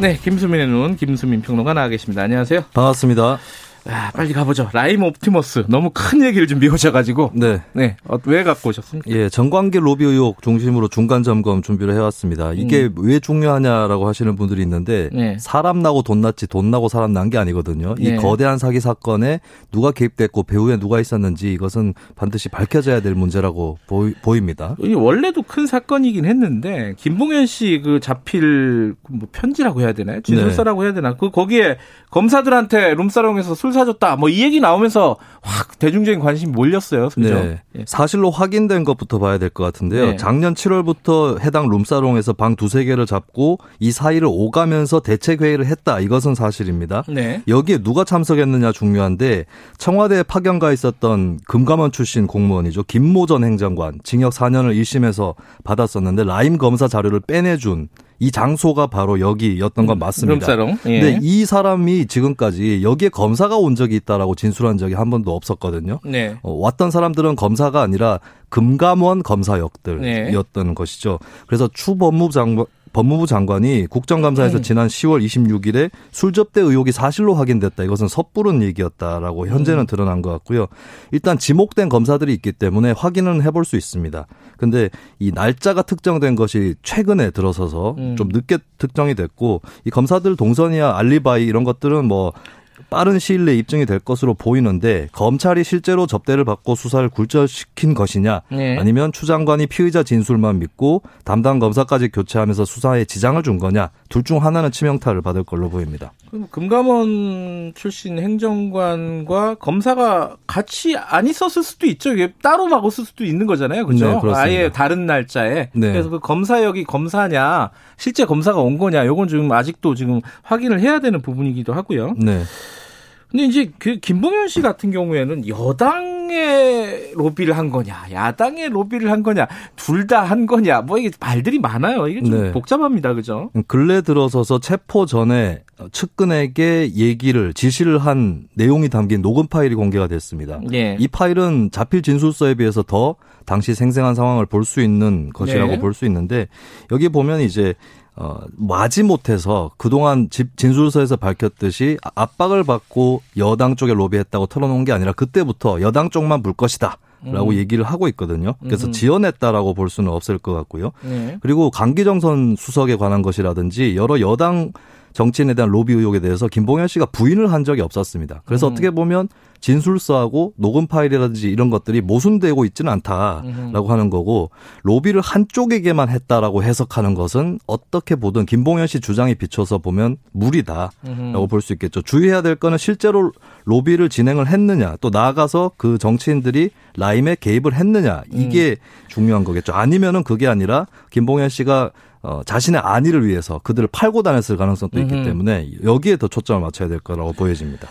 네, 김수민의 눈, 김수민 평론가 나와 계십니다. 안녕하세요. 반갑습니다. 아, 빨리 가보죠. 라임 옵티머스. 너무 큰 얘기를 준비해 오셔가지고. 네. 네. 어, 왜 갖고 오셨습니까? 예, 정관계 로비 의혹 중심으로 중간 점검 준비를 해왔습니다. 이게 음. 왜 중요하냐라고 하시는 분들이 있는데 네. 사람 나고 돈 났지 돈 나고 사람 난 게 아니거든요. 이 네. 거대한 사기 사건에 누가 개입됐고 배후에 누가 있었는지 이것은 반드시 밝혀져야 될 문제라고 보이, 입니다 이 원래도 큰 사건이긴 했는데 김봉현 씨 그 잡힐 뭐 편지라고 해야 되나요? 진술서라고 해야 되나? 그 거기에 검사들한테 룸사롱에서 술 사줬다. 뭐 이 얘기 나오면서 확 대중적인 관심이 몰렸어요. 그죠? 네. 예. 사실로 확인된 것부터 봐야 될 것 같은데요. 네. 작년 7월부터 해당 룸사롱에서 방 두세 개를 잡고 이 사이를 오가면서 대책 회의를 했다. 이것은 사실입니다. 네. 여기에 누가 참석했느냐 중요한데 청와대에 파견가 있었던 금감원 출신 공무원이죠. 김모 전 행정관 징역 4년을 1심에서 받았었는데 라임 검사 자료를 빼내준 이 장소가 바로 여기였던 건 맞습니다. 룸사롱. 예. 근데 이 사람이 지금까지 여기에 검사가 온 적이 있다라고 진술한 적이 한 번도 없었거든요. 네. 어, 왔던 사람들은 검사가 아니라 금감원 네. 검사역들이었던 것이죠. 그래서 추 법무부 장관 법무부 장관이 국정감사에서 음. 지난 10월 26일에 술 접대 의혹이 사실로 확인됐다. 이것은 섣부른 얘기였다라고 음. 현재는 드러난 것 같고요. 일단 지목된 검사들이 있기 때문에 확인은 해볼 수 있습니다. 근데 이 날짜가 특정된 것이 최근에 들어서서 음. 좀 늦게 특정이 됐고 이 검사들 동선이야 알리바이 이런 것들은 뭐 빠른 시일 내에 입증이 될 것으로 보이는데 검찰이 실제로 접대를 받고 수사를 굴절시킨 것이냐 네. 아니면 추 장관이 피의자 진술만 믿고 담당 검사까지 교체하면서 수사에 지장을 준 거냐 둘 중 하나는 치명타를 받을 걸로 보입니다. 그럼 금감원 출신 행정관과 검사가 같이 안 있었을 수도 있죠. 이게 따로 막았을 수도 있는 거잖아요. 그죠? 네. 아예 다른 날짜에. 네. 그래서 그 검사역이 검사냐, 실제 검사가 온 거냐, 요건 지금 아직도 지금 확인을 해야 되는 부분이기도 하고요. 네. 근데 이제 그 김봉현 씨 같은 경우에는 여당의 로비를 한 거냐, 야당의 로비를 한 거냐, 둘 다 한 거냐, 뭐 이게 말들이 많아요. 이게 좀 네. 복잡합니다. 그죠? 근래 들어서서 체포 전에 측근에게 얘기를 지시를 한 내용이 담긴 녹음 파일이 공개가 됐습니다. 예. 이 파일은 자필 진술서에 비해서 더 당시 생생한 상황을 볼 수 있는 것이라고 네. 볼수 있는데 여기 보면 이제 어, 마지 못해서 그동안 집 진술서에서 밝혔듯이 압박을 받고 여당 쪽에 로비했다고 털어놓은 게 아니라 그때부터 여당 쪽만 볼 것이다. 라고 얘기를 하고 있거든요. 그래서 음. 지어냈다라고 볼 수는 없을 것 같고요. 네. 그리고 강기정 선 수석에 관한 것이라든지 여러 여당 정치인에 대한 로비 의혹에 대해서 김봉현 씨가 부인을 한 적이 없었습니다. 그래서 음. 어떻게 보면 진술서하고 녹음 파일이라든지 이런 것들이 모순되고 있지는 않다라고 하는 거고 로비를 한쪽에게만 했다라고 해석하는 것은 어떻게 보든 김봉현 씨 주장에 비춰서 보면 무리다라고 볼수 있겠죠. 주의해야 될 거는 실제로 로비를 진행을 했느냐 또 나아가서 그 정치인들이 라임에 개입을 했느냐 이게 중요한 거겠죠. 아니면은 그게 아니라 김봉현 씨가 어, 자신의 안위를 위해서 그들을 팔고 다녔을 가능성도 있기 음흠. 때문에 여기에 더 초점을 맞춰야 될 거라고 보여집니다.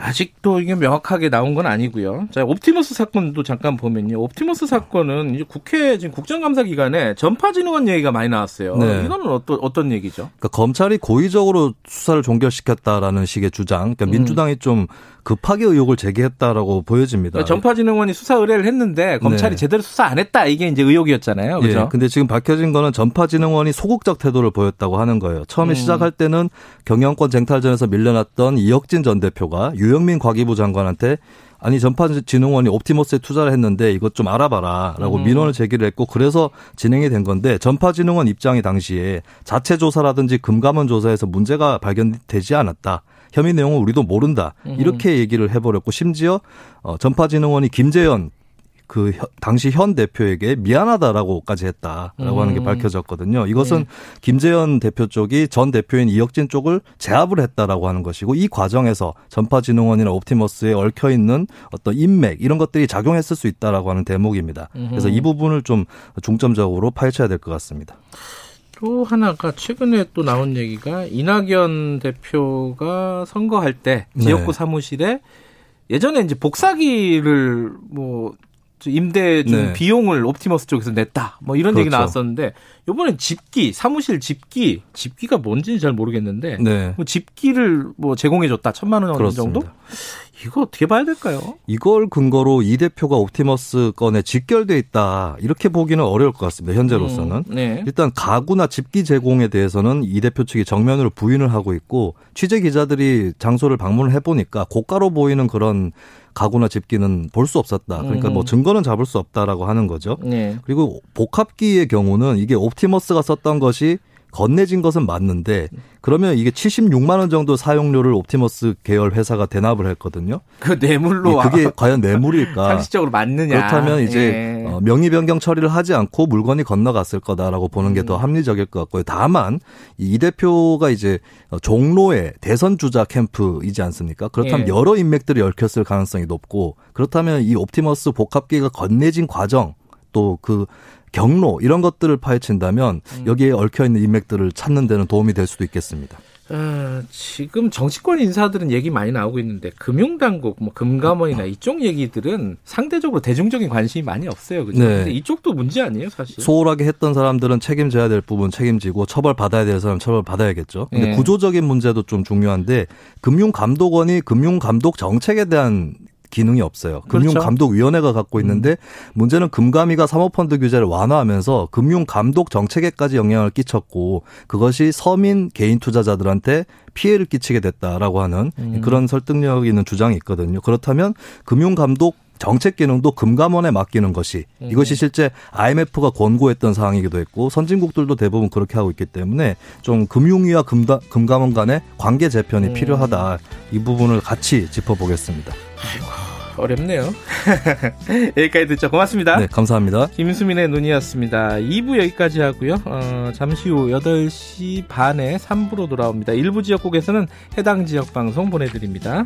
아직도 이게 명확하게 나온 건 아니고요. 자, 옵티머스 사건도 잠깐 보면요. 옵티머스 사건은 이제 국회 지금 국정감사 기간에 전파진흥원 얘기가 많이 나왔어요. 네. 이거는 어떤 어떤 얘기죠? 그러니까 검찰이 고의적으로 수사를 종결시켰다라는 식의 주장. 그러니까 민주당이 좀 급하게 의혹을 제기했다라고 보여집니다. 그러니까 전파진흥원이 수사 의뢰를 했는데 검찰이 네. 제대로 수사 안 했다. 이게 이제 의혹이었잖아요. 예, 그죠? 근데 지금 밝혀진 거는 전파진흥원이 소극적 태도를 보였다고 하는 거예요. 처음에 음. 시작할 때는 경영권 쟁탈전에서 밀려났던 이혁진 전 대표가 유 영민 과기부 장관한테 아니 전파진흥원이 옵티머스에 투자를 했는데 이것 좀 알아봐라라고 음. 민원을 제기를 했고 그래서 진행이 된 건데 전파진흥원 입장이 당시에 자체 조사라든지 금감원 조사에서 문제가 발견되지 않았다. 혐의 내용은 우리도 모른다. 이렇게 얘기를 해버렸고 심지어 어, 전파진흥원이 김재현 그 현- 당시 현 대표에게 미안하다라고까지 했다라고 하는 게 음. 밝혀졌거든요. 이것은 김재현 대표 쪽이 전 대표인 이혁진 쪽을 제압을 했다라고 하는 것이고 이 과정에서 전파진흥원이나 옵티머스에 얽혀 있는 어떤 인맥 이런 것들이 작용했을 수 있다라고 하는 대목입니다. 그래서 이 부분을 좀 중점적으로 파헤쳐야 될 것 같습니다. 또 하나가 최근에 또 나온 얘기가 이낙연 대표가 선거할 때 지역구 네. 사무실에 예전에 이제 복사기를 뭐 임대 준 네. 비용을 옵티머스 쪽에서 냈다. 뭐 이런 얘기 그렇죠. 나왔었는데 이번엔 집기, 사무실 집기, 집기가 뭔지는 잘 모르겠는데 네. 뭐 집기를 뭐 제공해 줬다. 천만 원 정도? 그렇습니다. 이거 어떻게 봐야 될까요? 이걸 근거로 이 대표가 옵티머스 건에 직결돼 있다 이렇게 보기는 어려울 것 같습니다. 현재로서는. 음, 네. 일단 가구나 집기 제공에 대해서는 이 대표 측이 정면으로 부인을 하고 있고 취재 기자들이 장소를 방문을 해보니까 고가로 보이는 그런 가구나 집기는 볼 수 없었다. 그러니까 뭐 음. 증거는 잡을 수 없다라고 하는 거죠. 네. 그리고 복합기의 경우는 이게 옵티머스가 썼던 것이 건네진 것은 맞는데 그러면 이게 76만 원 정도 사용료를 옵티머스 계열 회사가 대납을 했거든요. 그 뇌물로 그게 과연 뇌물일까? 상식적으로 맞느냐? 그렇다면 이제 예. 어, 명의 변경 처리를 하지 않고 물건이 건너갔을 거다라고 보는 게더 음. 합리적일 것 같고요. 다만 이 대표가 이제 어, 종로의 대선 주자 캠프이지 않습니까? 그렇다면 예. 여러 인맥들이 얽혔을 가능성이 높고 그렇다면 이 옵티머스 복합기가 건네진 과정 또그 경로 이런 것들을 파헤친다면 음. 여기에 얽혀 있는 인맥들을 찾는 데는 도움이 될 수도 있겠습니다. 아, 지금 정치권 인사들은 얘기 많이 나오고 있는데 금융당국, 뭐 금감원이나 이쪽 얘기들은 상대적으로 대중적인 관심이 많이 없어요. 그죠? 네. 근데 이쪽도 문제 아니에요, 사실? 소홀하게 했던 사람들은 책임져야 될 부분 책임지고 처벌 받아야 될 사람 처벌 받아야겠죠. 근데 예. 구조적인 문제도 좀 중요한데 금융감독원이 금융감독 정책에 대한 기능이 없어요. 그렇죠. 금융감독위원회가 갖고 있는데 문제는 금감위가 사모펀드 규제를 완화하면서 금융감독 정책에까지 영향을 끼쳤고 그것이 서민 개인 투자자들한테 피해를 끼치게 됐다라고 하는 음. 그런 설득력 있는 주장이 있거든요. 그렇다면 금융감독 정책 기능도 금감원에 맡기는 것이 음. 이것이 실제 IMF가 권고했던 사항이기도 했고 선진국들도 대부분 그렇게 하고 있기 때문에 좀 금융위와 금감원 간의 관계 재편이 음. 필요하다 이 부분을 같이 짚어보겠습니다. 어렵네요. 여기까지 듣죠. 고맙습니다. 네, 감사합니다. 김수민의 눈이었습니다. 2부 여기까지 하고요. 어, 잠시 후 8시 반에 3부로 돌아옵니다. 일부 지역국에서는 해당 지역 방송 보내드립니다.